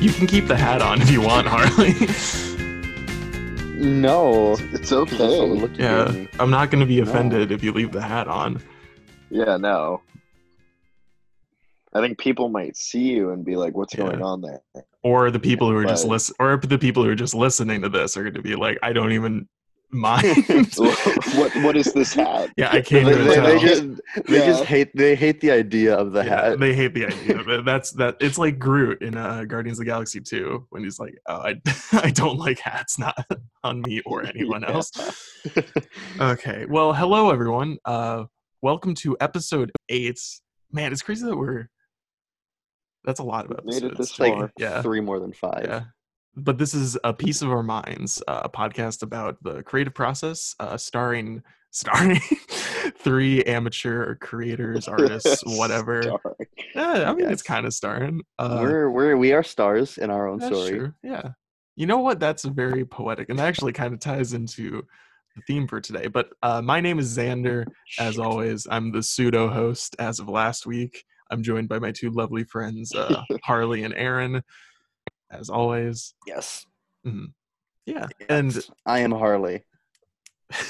you can keep the hat on if you want, Harley. No. It's okay. yeah. I'm not going to be No. offended if you leave the hat on. Yeah, no. I think people might see you and be like, "What's Yeah. going on there?" Or the people who are just But- listen, or the people who are just listening to this are going to be like, I don't even mind. what What is this hat? yeah, I They, can't even they- tell. they just they Yeah. just hate they hate the idea of the Yeah, hat. they hate the idea of it. That's that. It's like Groot in uh, Guardians of the Galaxy 2 when he's like, oh, I, I don't like hats, not on me or anyone Yeah. else. Okay. Well, hello everyone. Uh, welcome to episode eight. Man, it's crazy that we're. That's a lot of We've made episodes. it this to- like far. yeah, three more than five. But this is a piece of our minds, uh, a podcast about the creative process, uh, starring starring three amateur creators, artists, whatever. Yeah, I mean, it's kind of starring. Uh, we're we're we are stars in our own story. true. Yeah. You know what? That's very poetic, and that actually kind of ties into the theme for today. But uh, my name is Zander. As always, I'm the pseudo host. As of last week, I'm joined by my two lovely friends, uh, Harley and Aaron. As always, Yes. yeah. And I am Harley.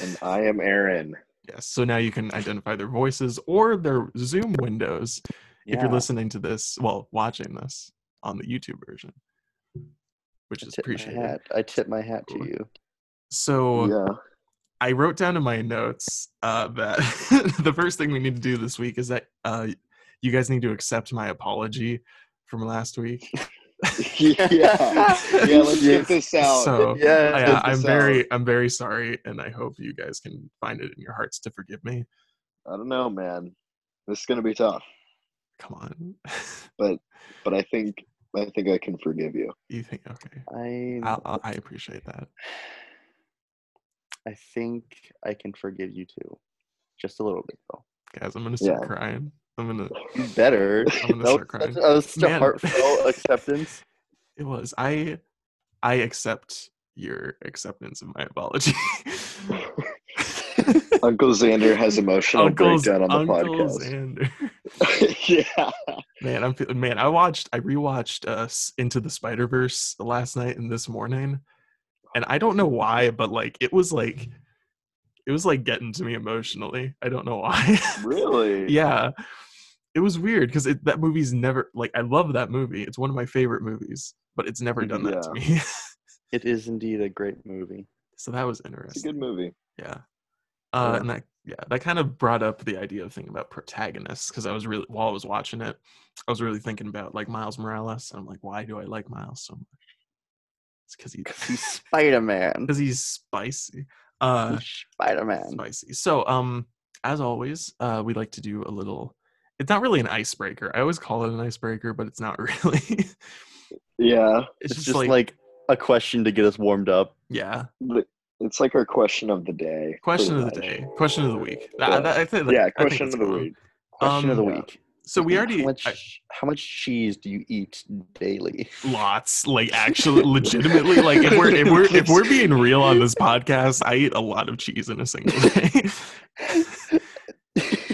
And I am Aaron. yes, so now you can identify their voices or their Zoom windows if you're listening to this, well, watching this on the YouTube version, which I is appreciated. I tip my hat to you. So Yeah. I wrote down in my notes uh, that the first thing we need to do this week is that uh, you guys need to accept my apology from last week. yeah. Yeah. Let's get this out. So Yeah. I, I'm very, out. I'm very sorry, and I hope you guys can find it in your hearts to forgive me. I don't know, man. This is gonna be tough, Come on, but I think I think I can forgive you. you think okay? I I'll, I'll, I appreciate that. I think I can forgive you too. Just a little bit though. Guys, I'm gonna start Yeah. crying. I'm gonna. You better. I'm gonna That start was crying. such, that was such a heartfelt acceptance. It was I. I accept your acceptance of my apology. Uncle Zander has emotional Uncle's, breakdown on the Uncle podcast. Zander. yeah. Man, I'm feeling man. I watched, I rewatched uh, S- Into the Spider Verse last night and this morning, and I don't know why, but like it was like, it was like getting to me emotionally. I don't know why. Really? yeah, it was weird because that movie's never like I love that movie. It's one of my favorite movies, but it's never done that to me. It is indeed a great movie. so that was It's a interesting. good movie. Yeah. Uh, Yeah. and that yeah, that kind of brought up the idea of thinking about protagonists because I was really while I was watching it, I was really thinking about like Miles Morales. And I'm like, why do I like Miles so much? It's because he Because he's Spider Man. because he's spicy. Uh, Spider Man. spicy. So um, as always, uh, we like to do a little. It's not really an icebreaker. I always call it an icebreaker, but it's not really. Yeah. it's, It's, just like, a question to get us warmed up. yeah. It's like our question of the day. Question of the day. Question of the week. Yeah. that- I think- Yeah, I think question of the week. Question of the Um, yeah. week. So we already how much I- how much cheese do you eat daily? lots like actually legitimately like if we're if we're if we're being real on this podcast i eat a lot of cheese in a single day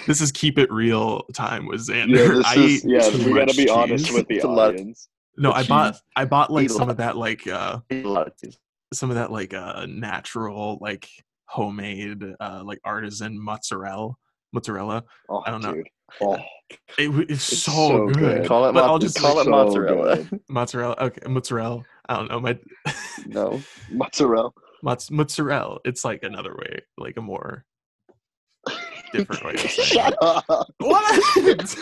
this is keep it real time with Yeah, zander this i is, eat yeah too we gotta much be honest with the It's a lot. audience. no i bought i bought like Eat some lot. of that like uh I eat a lot of some of that like uh natural like homemade uh like artisan mozzarella mozzarella Oh, I don't know. dude. Oh, it, it's, It's so, so good, good. Call it, but mo- i'll just call like, it so mozzarella. good. mozzarella okay mozzarella i don't know my no, mozzarella. Mozz- mozzarella it's like another way like a more different way to say it. Shut up. What?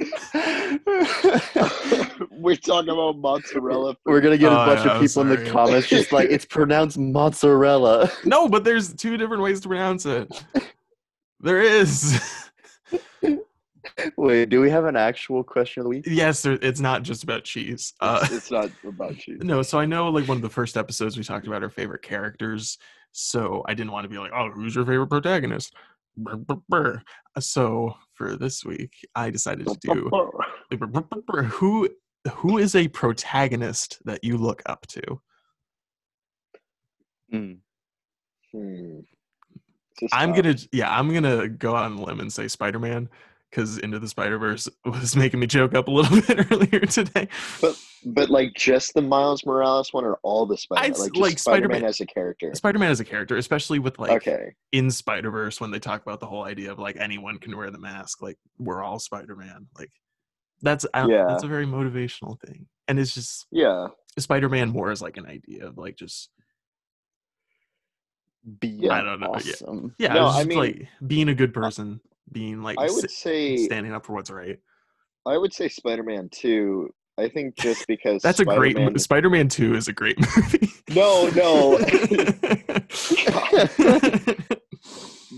We're talking about mozzarella. We're gonna get a Oh, bunch yeah, of people in the comments just like it's pronounced mozzarella. no, but there's two different ways to pronounce it. There is. Wait, do we have an actual question of the week? yes, there, it's not just about cheese. Uh, it's, it's not about cheese. no, so I know like one of the first episodes we talked about our favorite characters. So I didn't want to be like, oh, who's your favorite protagonist? Brr, brr, brr. So for this week, I decided to do brr, brr, brr, brr. who who is a protagonist that you look up to. Hmm. Hmm. I'm gonna yeah, I'm gonna go out on a limb and say Spider Man because Into the Spider Verse was making me choke up a little bit earlier today. But but like just the Miles Morales one or all the Spider like, like Spider-Man, Spider-Man- as a character. Spider Man as a character, especially with like okay. in Spider Verse when they talk about the whole idea of like anyone can wear the mask, like we're all Spider Man. Like that's I Yeah. that's a very motivational thing, and it's just Yeah. Spider Man more is like an idea of like just Beyond I don't know, yeah. awesome. yeah, No, I mean- like being a good person, being like I si- would say standing up for what's right. I would say Spider-Man 2. I think just because That's a great Spider-Man- Spider Man Two is a great movie. No, no.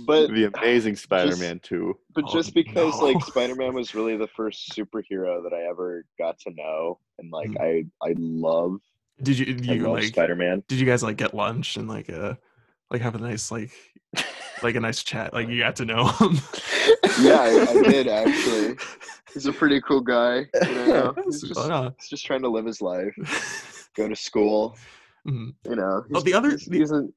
but The Amazing Spider-Man 2. but Oh, just because like. Spider-Man was really the first superhero that I ever got to know and like Mhm. I I love did you did you love like Spider-Man. did you guys like get lunch and like uh like have a nice like like a nice chat like you got to know him Yeah, I, I did actually. He's a pretty cool guy. You know? He's, just, oh, he's just trying to live his life, go to school. Mhm. You know. Oh, he's- the other- he's, the- he's a-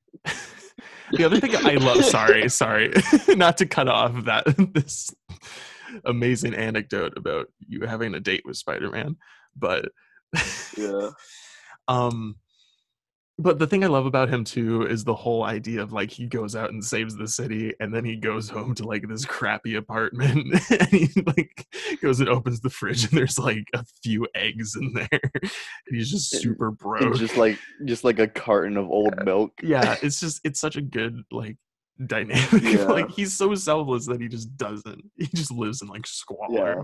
the other thing I love sorry sorry not to cut off that this amazing anecdote about you having a date with Spider-Man but yeah. um but the thing i love about him too is the whole idea of like he goes out and saves the city and then he goes home to like this crappy apartment and he like goes and opens the fridge and there's like a few eggs in there and he's just And- super And broke just like just like a carton of old milk. yeah it's just it's such a good like dynamic Yeah. like he's so selfless that he just doesn't he just lives in like squalor Yeah.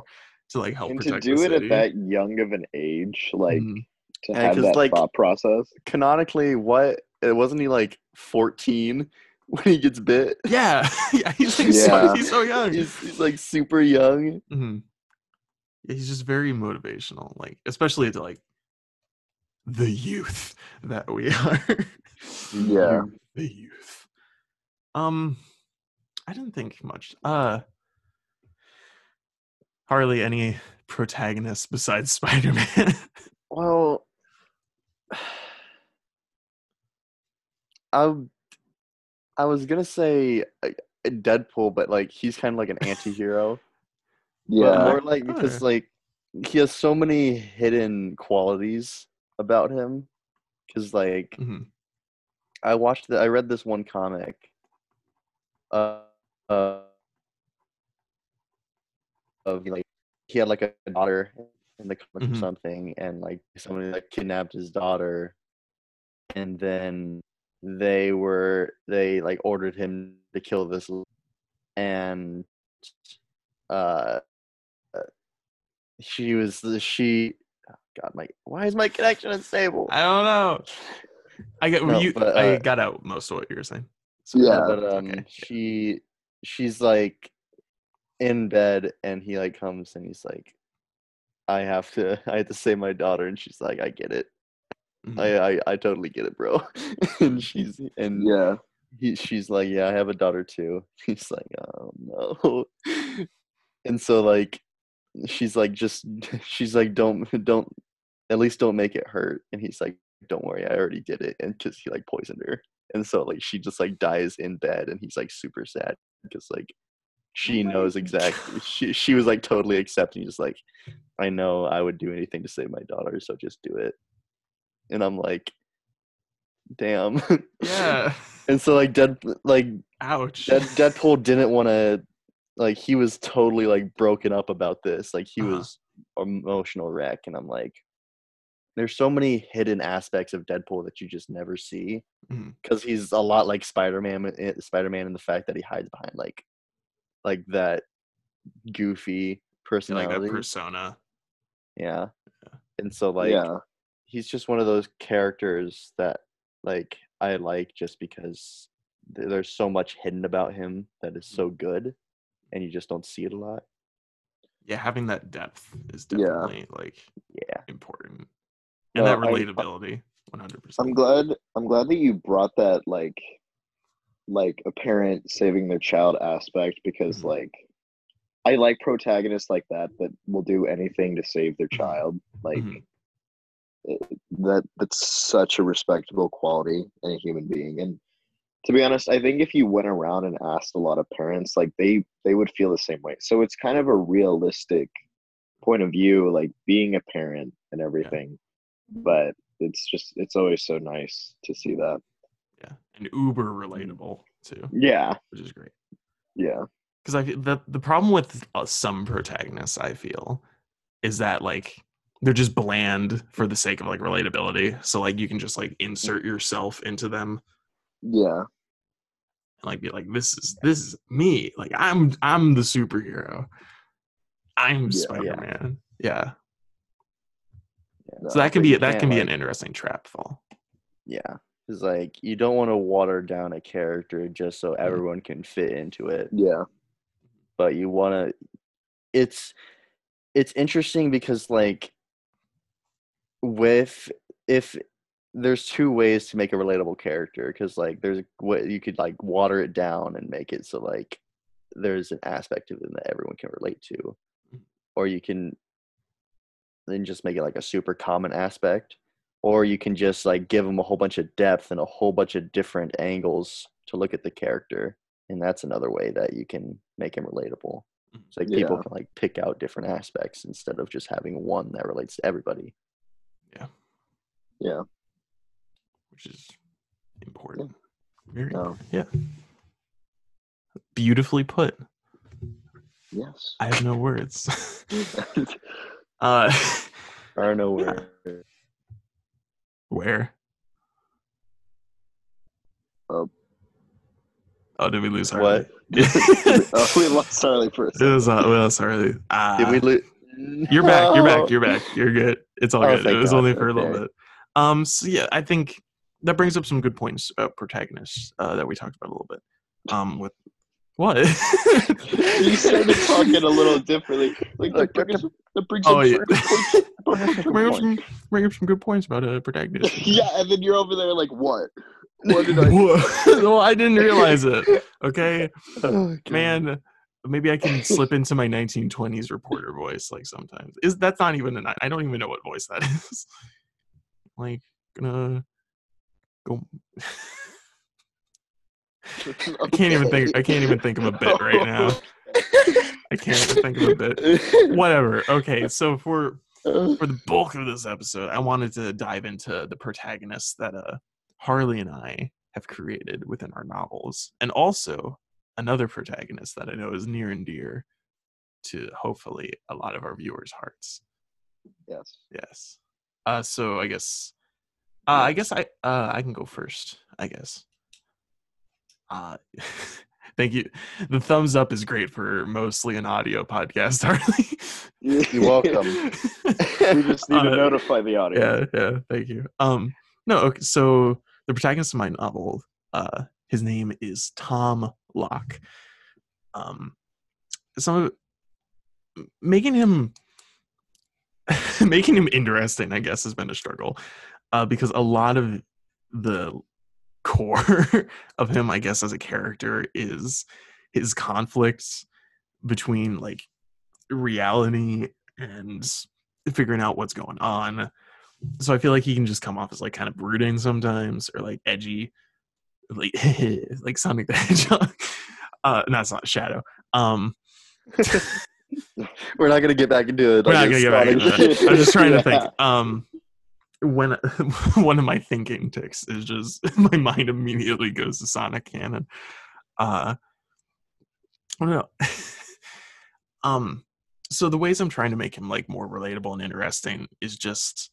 to like help And to do it city. at that young of an age, like Mhm. To Yeah, have 'cause, that like- thought process. Canonically, what it wasn't he like 14 when he gets bit? yeah yeah he's like so, he's so young He's, he's like super young. hmm Yeah, he's just very motivational, like especially to like the youth that we are. Yeah. the youth. Um, I didn't think much. Uh, Harley, any protagonists besides Spider Man? Well, I I was gonna say uh, Deadpool, but like he's kind of like an anti-hero. But Yeah. more like because like he has so many hidden qualities about him. Because like Mhm. I watched the, I read this one comic. Uh, uh, of like he had like a daughter in the comic Mhm. or something, and like somebody like kidnapped his daughter, and then they were they like ordered him to kill this, and uh, uh, she was the she. oh, God, my why is my connection unstable? I don't know. I get No, you. but, I uh, got out most of what you were saying. Yeah. but um okay, she she's like in bed and he like comes and he's like i have to i have to say my daughter and she's like i get it. Mhm. I, I i totally get it bro. And she's and Yeah. he, she's like yeah i have a daughter too. He's like oh no. And so like she's like just she's like don't don't at least don't make it hurt. And he's like don't worry i already did it. And because he like poisoned her. And so like she just like dies in bed and he's like super sad because like she knows exactly she she was like totally accepting just like i know i would do anything to save my daughter so just do it and i'm like damn yeah. and so like dead like Ouch. Dead, Deadpool didn't want to like he was totally like broken up about this. Like he Uh-huh. was emotional wreck, and I'm like, there's so many hidden aspects of Deadpool that you just never see because he's a lot like Spider-Man. Spider Man in the fact that he hides behind like like that goofy Yeah, like personality. that persona. Yeah. And so like yeah. he's just one of those characters that like I like just because th- there's so much hidden about him that is so good and you just don't see it a lot. Yeah, having that depth is Yeah. definitely like Yeah. important, and No, that I- I- relatability, one hundred percent. I'm glad I'm glad that you brought that like like a parent saving their child aspect because Mhm. like I like protagonists like that that will do anything to save their Mhm. child. Like Mhm. it- that that's such a respectable quality in a human being and to be honest, I think if you went around and asked a lot of parents, like they they would feel the same way. So it's kind of a realistic point of view, like being a parent and everything. But it's just it's always so nice to see that. Yeah, and uber relatable too, Yeah, which is great. yeah, Because I the the problem with uh, some protagonists, I feel, is that like they're just bland for the sake of like relatability. So like you can just like insert yourself into them yeah, and like be like, this is this is me. Like I'm I'm the superhero. I'm Yeah. Spider Man. Yeah. no, So that can be that can't, be like- an interesting trap fall. Yeah. It's like you don't want to water down a character just so everyone can fit into it, yeah, but you want to it's it's interesting because like with if there's two ways to make a relatable character because like there's what you could like water it down and make it so like there's an aspect of them that everyone can relate to. Or you can then just make it like a super common aspect. Or you can just like give them a whole bunch of depth and a whole bunch of different angles to look at the character. And that's another way that you can make him relatable Mhm. so like people can like pick out different aspects instead of just having one that relates to everybody yeah. Yeah. Which is important. Very No. Yeah. Beautifully put. Yes. I have no words. uh are no Yeah. word. where? Oh. Oh, did we lose What? Oh, we lost Harley for a it second. was uh, well, sorry. Ah, did we lose You're back. You're back. You're back. You're good. It's all Oh, good. It was God. only for a little bit. Um. So yeah, I think that brings up some good points about protagonists uh, that we talked about a little bit. Um. With what? you started talking a little differently. Like that brings, that brings Oh, up yeah. certain points. bring up some bring up some good points about a protagonist. yeah, and then you're over there like, what? What did I? Well, I didn't realize it. Okay, Oh, man. Maybe I can slip into my 1920s reporter voice like sometimes. Is that's not even an I don't even know what voice that is. Like gonna go. I can't even think. I can't even think of a bit right now. I can't even think of a bit. Whatever. Okay, so for for the bulk of this episode, I wanted to dive into the protagonists that uh, Harley and I have created within our novels, and also another protagonist that I know is near and dear to hopefully a lot of our viewers' hearts. Yes. Yes. Uh, so I guess, uh, I guess I uh, I can go first. I guess. Uh, thank you. The thumbs up is great for mostly an audio podcast, Harley. You're welcome. we just need to Uh, notify the audience. yeah yeah thank you um no okay so the protagonist of my novel uh his name is tom locke um some of making him making him interesting i guess has been a struggle uh because a lot of the core of him i guess as a character is his conflicts between like reality and figuring out what's going on. So I feel like he can just come off as like kind of brooding sometimes or like edgy, like like Sonic the Hedgehog. Uh, no, it's not Shadow. Um, We're not gonna get back into it. we're not gonna get back into that. I'm just trying to think. Um, when one of my thinking ticks is just my mind immediately goes to Sonic Canon. Uh, I don't know. um, so the ways I'm trying to make him like more relatable and interesting is just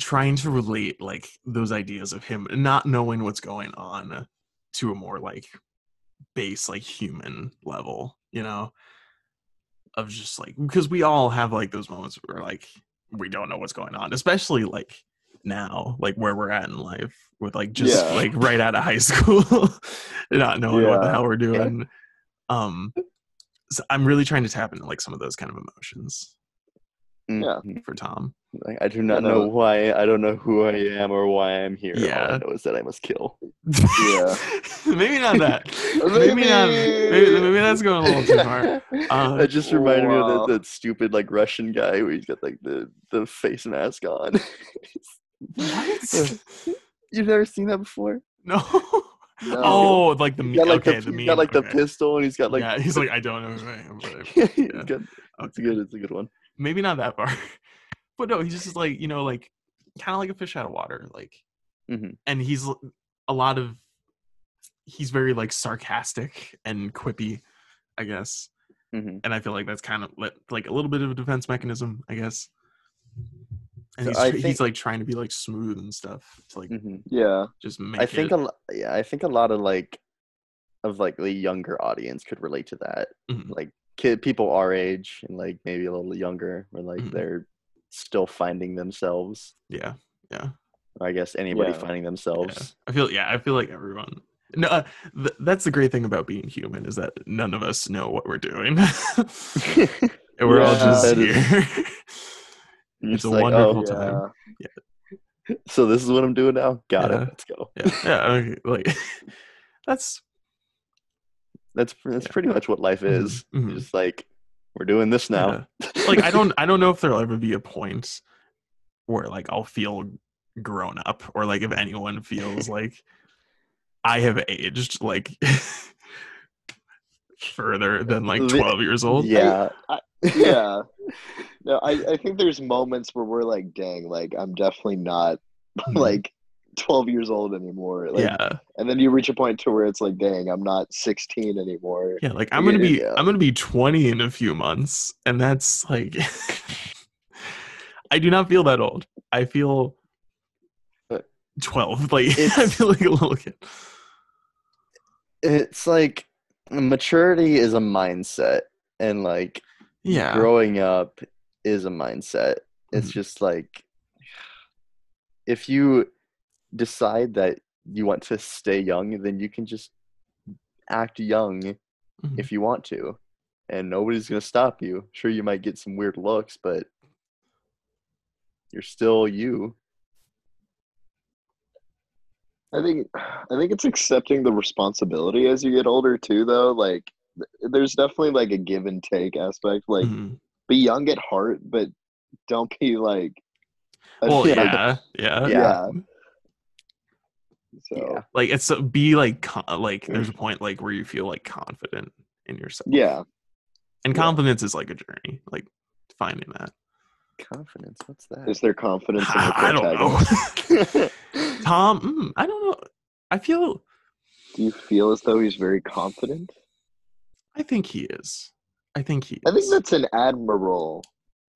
trying to relate like those ideas of him not knowing what's going on to a more like base like human level you know? Of just like because we all have like those moments where like we don't know what's going on especially like now like where we're at in life with like just Yeah. like right out of high school not knowing what the hell we're doing. Um so i'm really trying to tap into like some of those kind of emotions Yeah. Mhm. for tom Like, I do not Yeah, know no. why. I don't know who I am or why I'm here. All I know is that I must kill. Yeah. maybe not that maybe not maybe, maybe that's going a little too far Uh, that just reminded me of that, that stupid like Russian guy where he's got like the the face mask on. what You've never seen that before? No. No. Oh, like the He's meme. got like okay, the, the he's meme. got like the pistol, and he's got like yeah, he's like, I don't know who I am, but I- he's yeah. good. It's okay. good. It's a good one. Maybe not that far, but no, he's just like you know, like kind of like a fish out of water, like, Mhm. and he's a lot of, he's very like sarcastic and quippy, I guess, hmm and I feel like that's kind of like a little bit of a defense mechanism, I guess. And So he's I tr- he's like trying to be like smooth and stuff to like hmm Yeah. just make I think it. a yeah, I think a lot of like of like the younger audience could relate to that. Mhm. Like kid people our age and like maybe a little younger, where like Mhm. they're still finding themselves. yeah, yeah. Or I guess anybody Yeah. finding Yeah. themselves. I feel yeah, I feel like everyone. No, uh, th- that's the great thing about being human is that none of us know what we're doing. And we're all just That is- here. It's a like, wonderful oh, time. Yeah. so this is what I'm doing now. Got Yeah. it. Let's go. yeah, yeah. okay, Like that's That's that's Yeah. pretty much what life Mhm, is. mhm. Just like we're doing this now. like I don't I don't know if there'll ever be a point where like I'll feel grown up or like if anyone feels like I have aged like further than like 12 years old. yeah. yeah. No, I, I think there's moments where we're like, dang, like I'm definitely not Mhm. like 12 years old anymore. Like, yeah. And then you reach a point to where it's like, dang, I'm not 16 anymore. Yeah, like I'm gonna be Yeah. I'm gonna be 20 in a few months, and that's like I do not feel that old. I feel 12. Like I feel like a little kid. It's like maturity is a mindset and like Yeah. growing up is a mindset. It's Mhm. just like if you decide that you want to stay young, then you can just act young Mhm. if you want to. And nobody's going to stop you. Sure you might get some weird looks, but you're still you. I think I think it's accepting the responsibility as you get older too though. Like th- there's definitely like a give and take aspect. Like Mhm. be young at heart, but don't be like a- Well, like, yeah, yeah. yeah. So Yeah. Like it's a- be like uh, like there's a mm. point like where you feel like confident in yourself. yeah. And yeah. confidence is like a journey, like finding that. Confidence. What's that? Is there confidence in the I don't know. Tom, mm, I don't know. I feel Do you feel as though he's very confident? I think he is. I think he is. I think that's an admirable.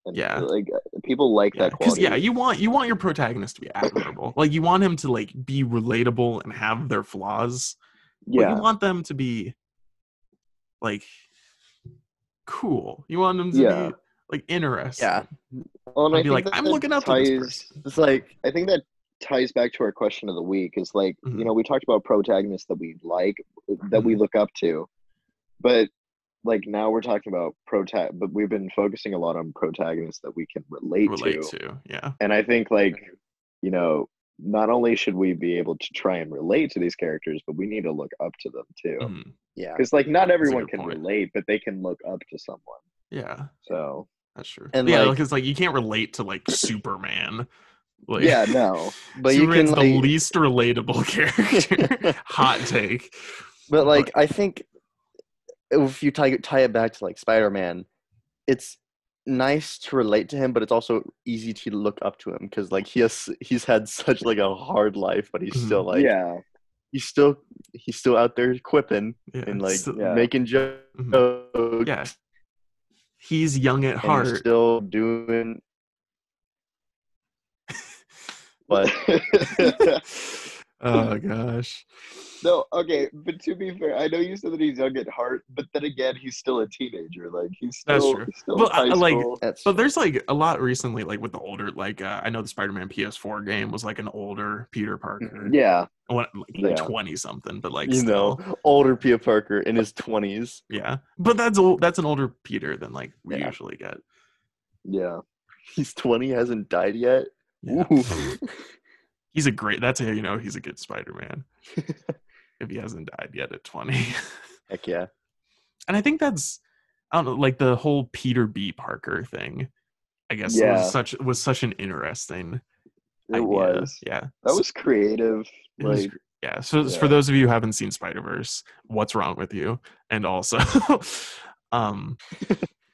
And Yeah. Like uh, people like yeah, that because quality. yeah, you want you want your protagonist to be admirable. like you want him to like be relatable and have their flaws. But yeah. you want them to be like cool. You want them to Yeah. be like interesting. Yeah. Well, and And I be think like, I'm that looking up to this ties- It's like I think that ties back to our question of the week is like, Mhm. you know, we talked about protagonists that we like, that we Mhm. look up to, but like now we're talking about protag, but we've been focusing a lot on protagonists that we can relate, relate to. to. Yeah. And I think like, you know, not only should we be able to try and relate to these characters, but we need to look up to them too. Mhm. yeah. Because like not everyone can point. relate, but they can look up to someone. Yeah. So That's true. And, yeah, like- because like you can't relate to like Superman. Like, yeah, no. But you Superman's can the like, least relatable character. Hot take. but like I think if you tie tie it back to like Spider-Man, it's nice to relate to him, but it's also easy to look up to him because like he has he's had such like a hard life, but he's Mhm. still like yeah. he's still he's still out there quipping Yeah. and like so- Yeah. making jokes. mhm. yeah. He's young at and heart. he's still doing what oh gosh. no, okay, but to be fair, I know you said that he's young at heart, but then again, he's still a teenager. Like he's That's still, true. he's still Well, high I- like, school. that's But there's like a lot recently, like with the older, like uh, I know the Spider-Man PS4 game was like an older Peter Parker, yeah, what, like Yeah. twenty something, but like you still, know older Peter Parker in his twenties. yeah. But that's old. That's an older Peter than like we Yeah. usually get. yeah. He's twenty, hasn't died yet. Yeah. He's a great. That's how you know he's a good Spider-Man. if he hasn't died yet at twenty. Heck yeah. and I think that's I don't know, like the whole Peter B. Parker thing. I guess Yeah. was such was such an interesting It idea. was. Yeah. That So- was creative. was Like gr- yeah. So s- for those of you who haven't seen Spider Verse, what's wrong with you? And also, um,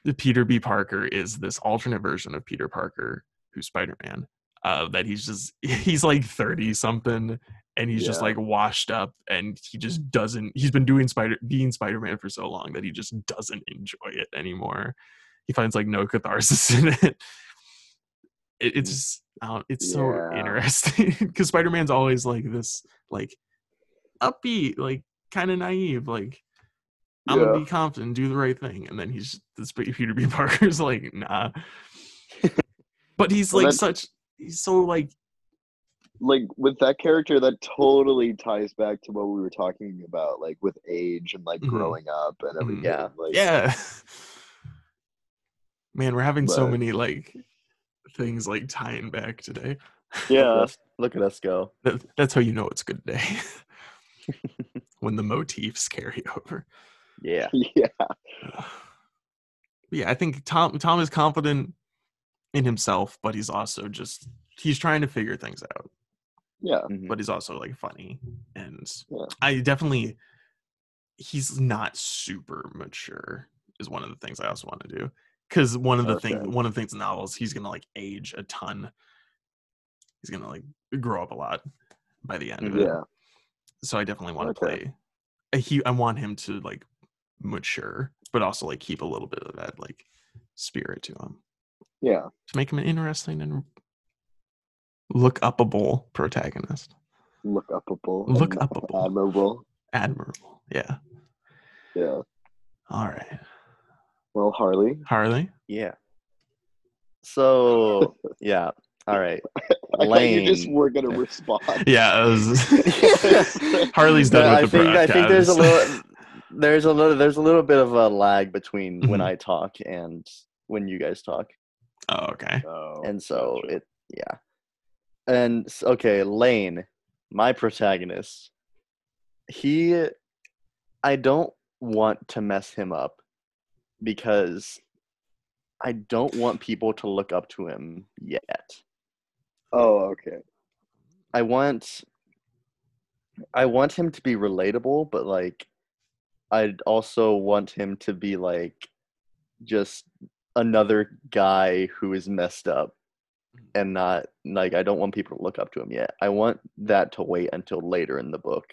the Peter B. Parker is this alternate version of Peter Parker, who's Spider Man. Uh, that he's just he's like thirty something, and he's just like washed up, and he just doesn't. He's been doing Spider being Spider Man for so long that he just doesn't enjoy it anymore. He finds like no catharsis in it. it it's just, it's so Yeah. interesting because Spider Man's always like this, like upbeat, like kind of naive, like I'm Yeah. gonna be confident, do the right thing, and then he's this Peter B. Parker's like, nah. but he's Well, like such, he's so like, like with that character that totally ties back to what we were talking about like with age and like Mhm. growing up and Mhm. everything Yeah. like yeah. Man, we're having so many like things like tying back today. Look at yeah us, look at us go. That, that's how you know it's a good day. when the motifs carry over. Yeah. yeah yeah, I think Tom Tom is confident in himself, but he's also just he's trying to figure things out. yeah Mhm. But he's also like funny, and Yeah. I definitely he's not super mature. Is one of the things I also want to do because one of the Okay. thing one of the things in novels he's gonna like age a ton. He's gonna like grow up a lot by the end of it. yeah So I definitely want to Okay. play. I- He I want him to like mature, but also like keep a little bit of that like spirit to him yeah to make him an interesting and look upable protagonist. look upable Look upable. admirable Admirable. Yeah. yeah All right. well harley Harley. Yeah. So yeah. All right. i thought you just were gonna respond Yeah. Was- Harley's No, done I with the think I think there's a little there's a little there's a little bit of a lag between when Mhm. I talk and when you guys talk. Oh, okay. and so gotcha. it yeah and okay lane my protagonist he i don't want to mess him up because i don't want people to look up to him yet oh okay i want i want him to be relatable but like i'd also want him to be like just another guy who is messed up mm-hmm. and not like I don't want people to look up to him yet. I want that to wait until later in the book.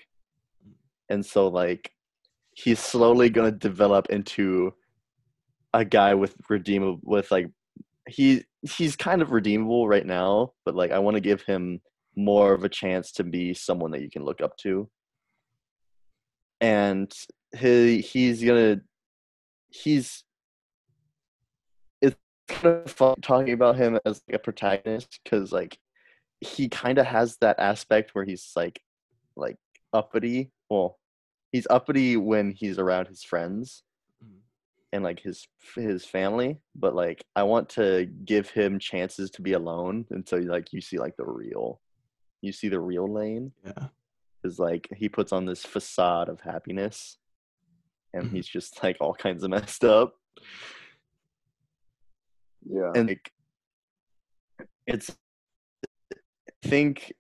Mm-hmm. And so like he's slowly going to develop into a guy with redeemable with like he he's kind of redeemable right now, but like I want to give him more of a chance to be someone that you can look up to. And he he's going to he's kind of fun talking about him as like a protagonist because like he kind of has that aspect where he's like like uppity well he's uppity when he's around his friends Mhm. and like his his family but like i want to give him chances to be alone until like you see like the real you see the real lane Yeah. is like he puts on this facade of happiness and Mhm. he's just like all kinds of messed up yeah. And like it's I think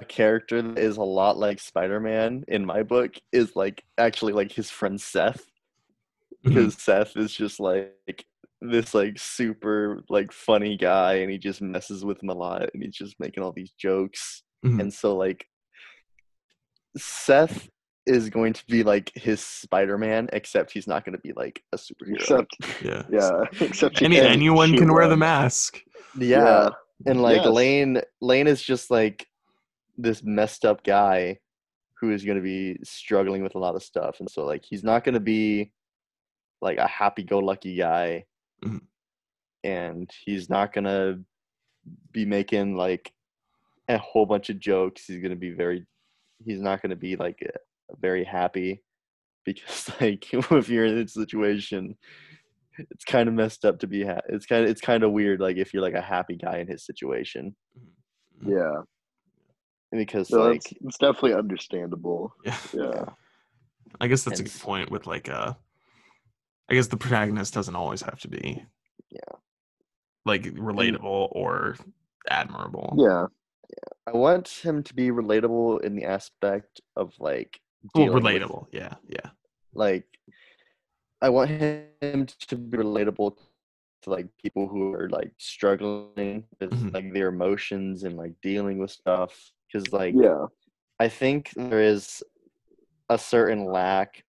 a character that is a lot like Spider-Man in my book is like actually like his friend Seth. Because Seth is just like this like super like funny guy and he just messes with him a lot and he's just making all these jokes. Mhm. and so like Seth is going to be like his Spider-Man except he's not going to be like a superhero. except Yeah. yeah except Any can't anyone can wear the mask. yeah. and like Yes. lane lane is just like this messed up guy who is going to be struggling with a lot of stuff and so like he's not going to be like a happy-go-lucky guy Mhm. and he's not going to be making like a whole bunch of jokes he's going to be very he's not going to be like very happy because like if you're in this situation it's kind of messed up to be ha- it's kind of it's kind of weird like if you're like a happy guy in his situation. Yeah. Because no, like it's, it's definitely understandable. Yeah. yeah. I guess that's a good point with like uh I guess the protagonist doesn't always have to be Yeah. like relatable or admirable. yeah. I want him to be relatable in the aspect of like Well, dealing with- relatable. Yeah, yeah. like I want him to be relatable to like people who are like struggling with Mhm. like their emotions and like dealing with stuff because like Yeah. I think there is a certain lack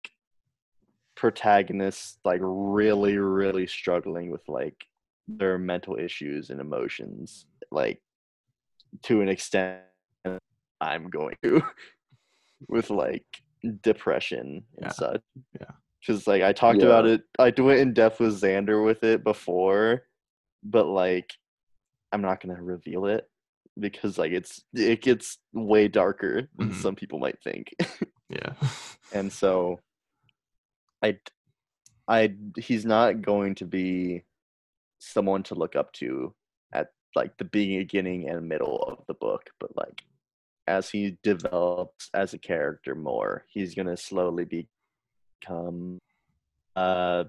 protagonists like really really struggling with like their mental issues and emotions like to an extent I'm going to with like depression and Yeah. such. Yeah. Cuz like I talked about it I went in depth with Zander with it before but like I'm not going to reveal it because like it's it gets way darker than Mhm. some people might think. Yeah. and so I I he's not going to be someone to look up to at like the beginning and middle of the book, but like as he develops as a character more, he's going to slowly become uh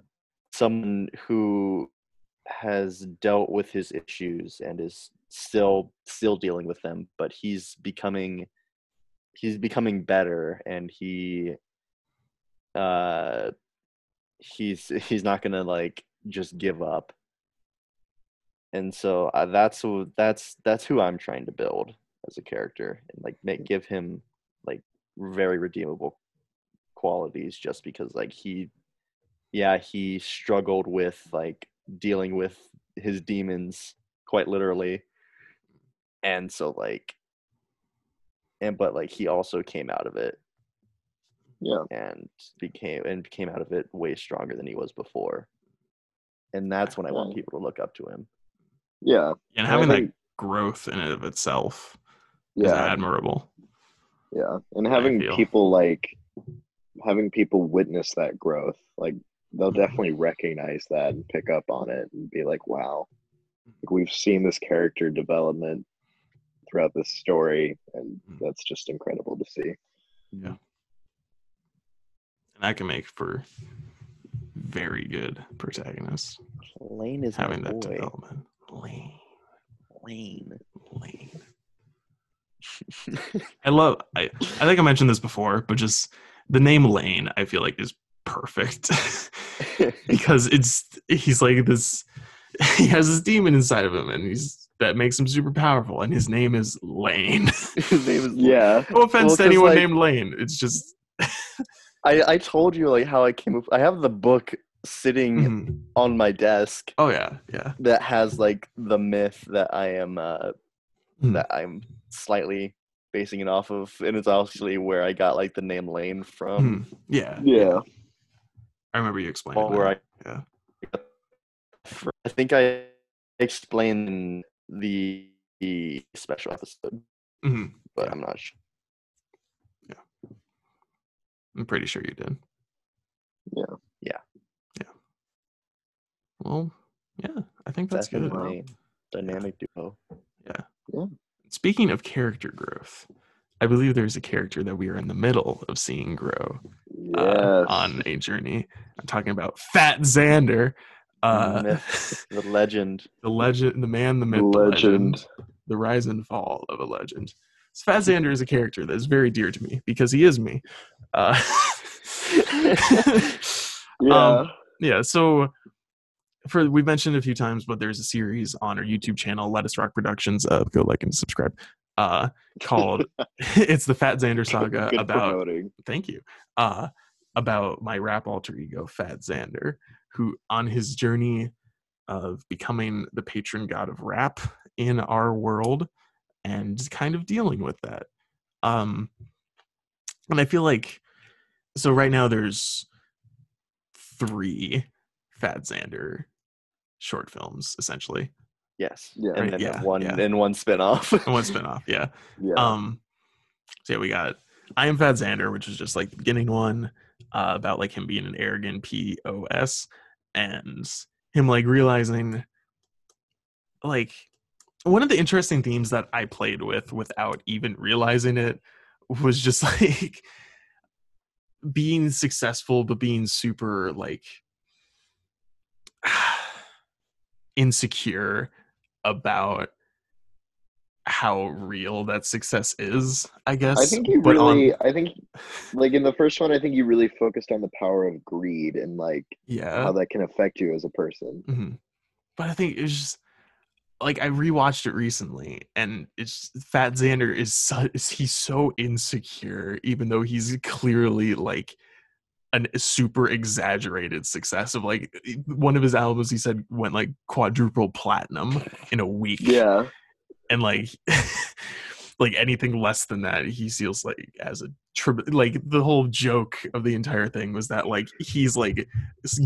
someone who has dealt with his issues and is still still dealing with them, but he's becoming he's becoming better and he uh he's he's not gonna like just give up. And so uh, that's that's that's who i'm trying to build as a character and like make mm. give him like very redeemable qualities just because like he yeah he struggled with like dealing with his demons quite literally. And so like and but like he also came out of it. Yeah. and became and came out of it way stronger than he was before. And that's when i want people to look up to him. Yeah. And I having think- that growth in and of itself. is Yeah. admirable. Yeah. And having people like having people witness that growth, like they'll Mhm. definitely recognize that and pick up on it and be like, wow, like, we've seen this character development throughout this story, and Mhm. that's just incredible to see. Yeah. And that can make for very good protagonists. lane is having that boy. development. Lane. lane Lane. I love I, I think I mentioned this before, but just the name Lane I feel like is perfect. because it's he's like this he has this demon inside of him and he's that makes him super powerful and his name is Lane. his name is Yeah. no offense Well, to anyone like- named Lane. It's just I, I told you like how I came up. I have the book sitting Mhm. on my desk Oh yeah, yeah. that has like the myth that I am uh Mhm. that I'm slightly basing it off of, and it's actually where I got like the name Lane from. Mhm. Yeah. Yeah. I remember you explaining Or where that. I yeah. I think I explained in the, the special episode, Mhm. but Yeah. I'm not sure. Yeah. I'm pretty sure you did. Yeah. Yeah. Yeah. Well, yeah, I think that's good. Definitely dynamic duo. Speaking of character growth, I believe there's a character that we are in the middle of seeing grow uh, on a journey. I'm talking about Fat Zander, uh, myth, the legend. the legend, the man, the myth, the legend, Legend. the rise and fall of a legend. So Fat Zander is a character that is very dear to me because he is me. Uh, Yeah. Um, yeah so for we've mentioned a few times but there's a series on our youtube channel lettuce rock productions uh go like and subscribe uh called it's the fat zander saga Good about promoting. thank you uh about my rap alter ego fat zander who on his journey of becoming the patron god of rap in our world and kind of dealing with that um and i feel like so right now there's three fat zander short films essentially Yes. Yeah. And then yeah, one yeah. and one spin-off. and one spin-off yeah Yeah. um, so yeah, we got I am Fat Zander, which is just like the beginning one, uh, about like him being an arrogant POS and him like realizing like one of the interesting themes that I played with without even realizing it was just like being successful but being super like insecure about how real that success is. I guess. I think you but on- really, I think, like in the first one, I think you really focused on the power of greed and like yeah. how that can affect you as a person. hmm But I think it's just like I rewatched it recently, and it's Fat Zander is so, is he's so insecure, even though he's clearly like an super exaggerated success of like one of his albums he said went like quadruple platinum in a week. Yeah, and like like anything less than that he feels like as a like the whole joke of the entire thing was that like he's like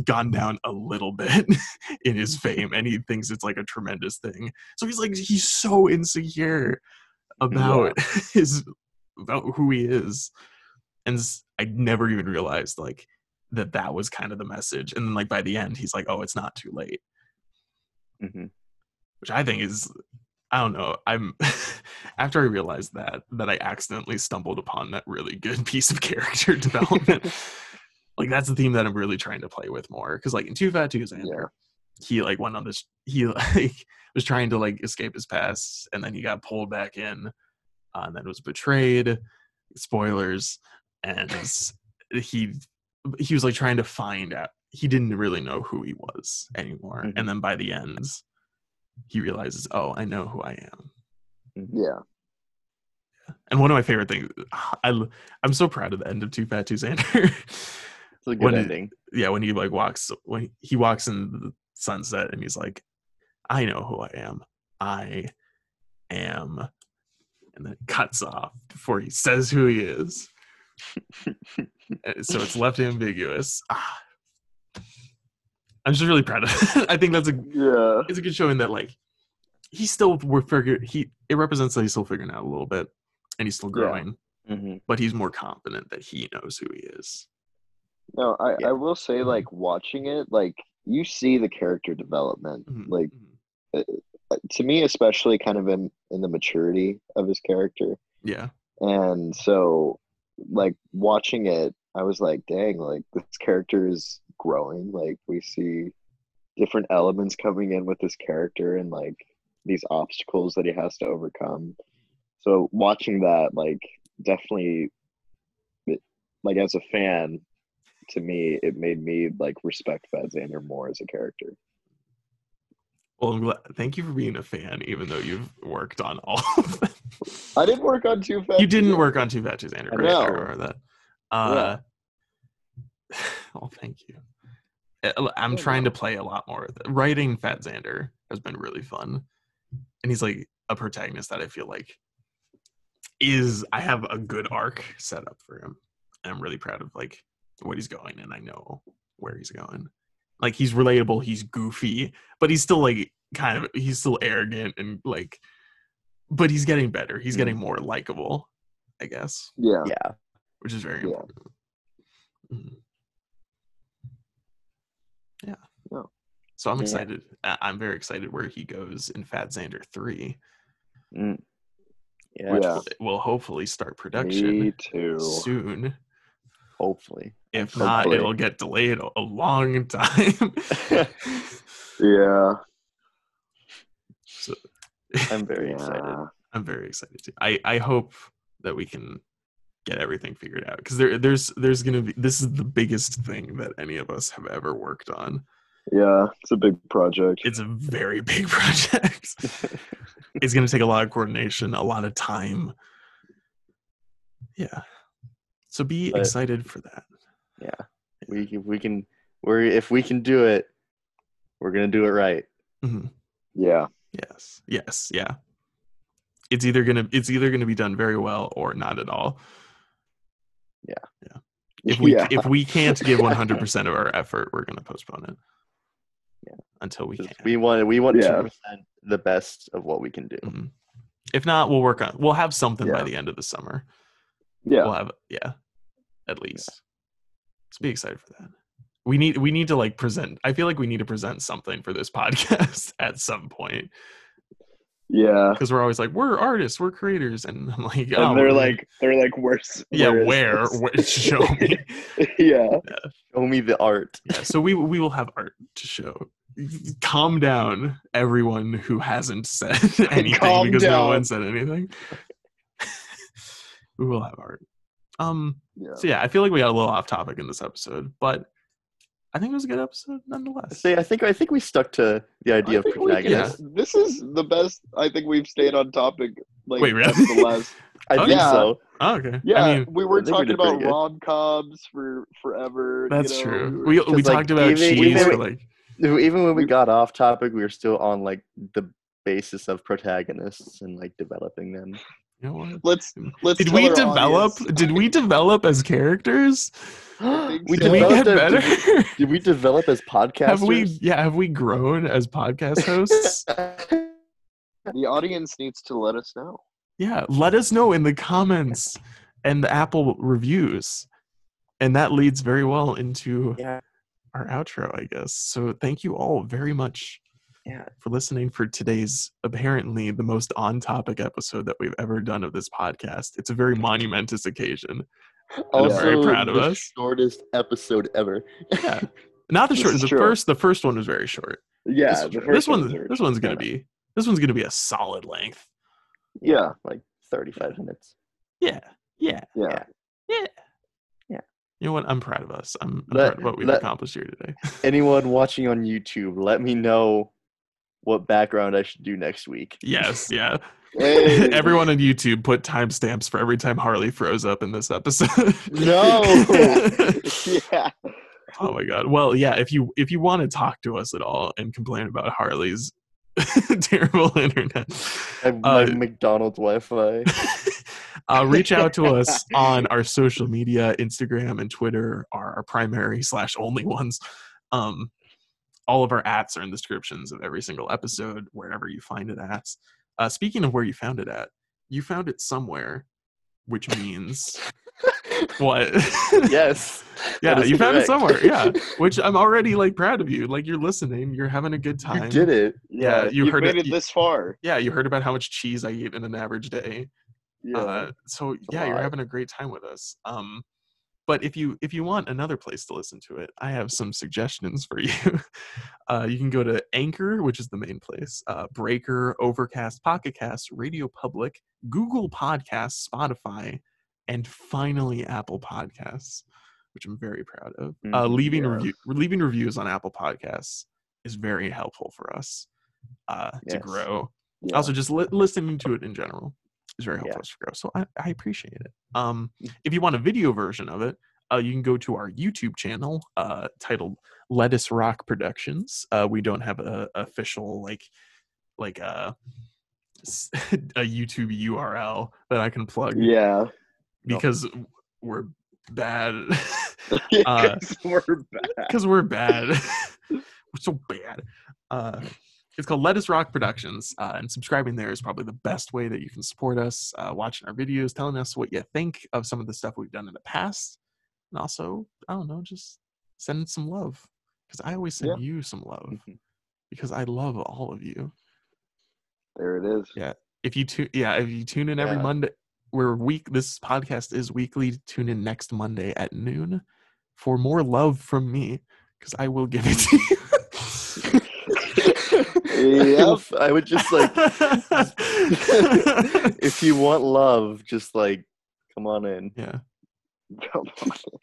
gone down a little bit in his fame and he thinks it's like a tremendous thing. So he's like he's so insecure about his about who he is and i never even realized like that that was kind of the message and then like by the end he's like oh it's not too late hmm which I think is I don't know. I'm after I realized that that I accidentally stumbled upon that really good piece of character development. like that's the theme that I'm really trying to play with more because like in two Fat Zander, Yeah. he like went on this he like was trying to like escape his past and then he got pulled back in uh, and then was betrayed. Spoilers and he he was like trying to find out. He didn't really know who he was anymore, Mhm. and then by the end, he realizes, "Oh, I know who I am." yeah, And one of my favorite things, I I'm so proud of the end of two Fat Too Zander. It's a good When it- ending. yeah, when he like walks when he walks in the sunset and he's like, "I know who I am. I am," and then it cuts off before he says who he is. Uh, so it's left ambiguous. Ah. I'm just really proud of it. I think that's a yeah, it's a good showing that like he's still we're figure he it represents that he's still figuring out a little bit and he's still Yeah. growing, hmm but he's more confident that he knows who he is. No, I, Yeah. I will say, Mhm. like watching it, like you see the character development. Mhm, Like mhm. uh, to me, especially kind of in in the maturity of his character, yeah, and so like watching it, I was like, dang, like this character is growing. Like we see different elements coming in with this character and like these obstacles that he has to overcome. So watching that, like definitely, it, like as a fan, to me, it made me like respect Fat Zander more as a character. well, thank you for being a fan, even though you've worked on all of. I didn't work on Too Fat. you didn't work on Two Zander, I right? know. I remember that. Uh, well, thank you. Uh, I'm trying to play a lot more. Writing Fat Zander has been really fun, and he's like a protagonist that I feel like is I have a good arc set up for him, and I'm really proud of like what he's going, and I know where he's going. Like he's relatable, he's goofy, but he's still like kind of he's still arrogant and like, but he's getting better. He's Mm. getting more likable, I guess Yeah. Yeah. which is very Yeah. important. Mhm. Yeah. No. So I'm excited. I- I'm very excited where he goes in Fat Zander three. Mm. Yeah. Yeah. Will- Will hopefully start production soon. Hopefully. If not, it'll get delayed a, a long time. Yeah. I'm very excited. I'm very excited too. I I hope that we can get everything figured out because there there's there's gonna be this is the biggest thing that any of us have ever worked on. Yeah. It's a big project. It's a very big project. it's going to take a lot of coordination, a lot of time. Yeah. So be But- excited for that. yeah. We can- we can we're if we can do it, we're gonna do it right. Mhm. Yeah. Yes. Yes. Yeah. It's either gonna it's either gonna be done very well or not at all. Yeah. Yeah. If we yeah. if we can't give one hundred percent of our effort, we're gonna postpone it. Yeah. Until we 'Cause can. We want we want Yeah. two the best of what we can do. Mhm. If not, we'll work on we'll have something by the end of the summer. yeah. We'll have yeah, at least. Let's be excited for that. We need we need to like present. I feel like we need to present something for this podcast at some point Yeah. because we're always like we're artists, we're creators, and I'm like, And oh, they're like they're like worse. yeah, where? where show me. yeah. Show me the art. Yeah, so we we will have art to show calm down, everyone who hasn't said anything Calm because no one said anything. we will have art. Um. Yeah. So yeah, I feel like we got a little off topic in this episode, but I think it was a good episode nonetheless. See, I think I think we stuck to the idea of think we- protagonists. This is the best. I think we've stayed on topic. Like Wait, really? the last. I Oh, think so. Oh, okay. Yeah, I mean, we were I think we talking about good. rom coms for forever. you that's know, true. We we 'cause, like, talked about even- cheese even- for like Even when we We- got off topic, we were still on like the basis of protagonists and like developing them. You know what? Let's let's. Did we develop? audience- Did we develop as characters? we. Did we get a- better? Did we, did we develop as podcasters? have we? Yeah, have we grown as podcast hosts? The audience needs to let us know. yeah, let us know in the comments and the Apple reviews, and that leads very well into yeah, our outro, I guess. So thank you all very much yeah. for listening for today's apparently the most on-topic episode that we've ever done of this podcast. It's a very monumentous occasion. Also, very proud of the us. Shortest episode ever. Yeah. Not the shortest. The true. first, the first one was very short. Yeah, this, the this first one's ones this one's gonna be this one's gonna be a solid length. Yeah. like thirty-five minutes. Yeah, yeah, Yeah. yeah, Yeah. You know what? I'm proud of us. I'm, I'm Let- proud of what we've let- accomplished here today. Anyone watching on YouTube, let me know what background I should do next week. yes, yeah. Hey. Everyone on YouTube put timestamps for every time Harley froze up in this episode. No. yeah. oh my god. Well, yeah. If you if you want to talk to us at all and complain about Harley's terrible internet, have my Uh, McDonald's Wi-Fi. uh, reach out to us on our social media instagram and twitter are our primary slash only ones um, all of our ats are in the descriptions of every single episode wherever you find it at uh, speaking of where you found it at you found it somewhere which means what yes. yeah you found it somewhere yeah which i'm already like proud of you like you're listening you're having a good time You did it. Yeah, Yeah. you You've heard made it- it this far. yeah you heard about how much cheese i eat in an average day Yeah. uh, so yeah you're having a great time with us um but if you if you want another place to listen to it i have some suggestions for you. Uh you can go to anchor which is the main place uh breaker overcast pocket cast radio public google podcasts spotify and finally apple podcasts which i'm very proud of. Uh Mhm, leaving yeah. review leaving reviews on apple podcasts is very helpful for us uh to grow. Yeah. also just li- listening to it in general is very helpful Yeah. us to grow so I, I appreciate it um Mm. if you want a video version of it uh, you can go to our youtube channel uh titled lettuce rock productions uh we don't have a official like like a a youtube url that i can plug yeah. because we're bad Uh, 'cause we're bad. because we're bad. we're so bad. It's called Lettuce Rock Productions, uh, and subscribing there is probably the best way that you can support us. Uh, watching our videos, telling us what you think of some of the stuff we've done in the past, and also I don't know, just sending some love because I always send Yeah. you some love Mhm. because I love all of you. There it is. Yeah. If you tune, yeah, if you tune in every Yeah. Monday, we're week. This podcast is weekly. Tune in next Monday at noon for more love from me because I will give it to you. Yep. I would just like if you want love, just like come on in. yeah, Come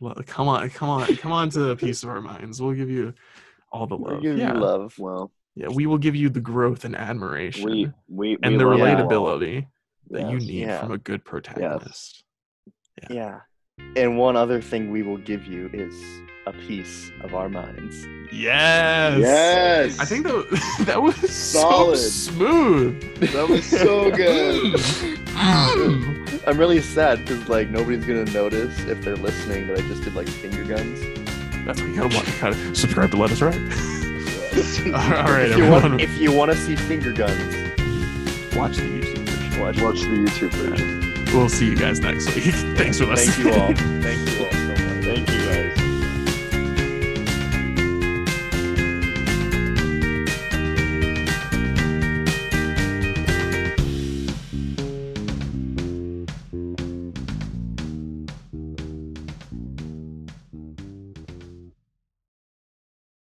on. come on, come on, come on to the piece of our minds. We'll give you all the We'll love. give Yeah, you love. Well, yeah, we will give you the growth and admiration we we and we the love you all. relatability that you need Yeah. from a good protagonist. Yeah. And one other thing we will give you is a piece of our minds. Yes. Yes. I think that that was Solid. so smooth. that was so good. Mm. I'm really sad because like nobody's gonna notice if they're listening that I just did like finger guns. That's what you gotta want. Gotta subscribe to Let Us Right. All right, if you everyone. want, if you want to see finger guns, watch the YouTube version. watch. Watch the YouTube version. We'll see you guys next week. Thanks for listening. Thank you all. Thank you.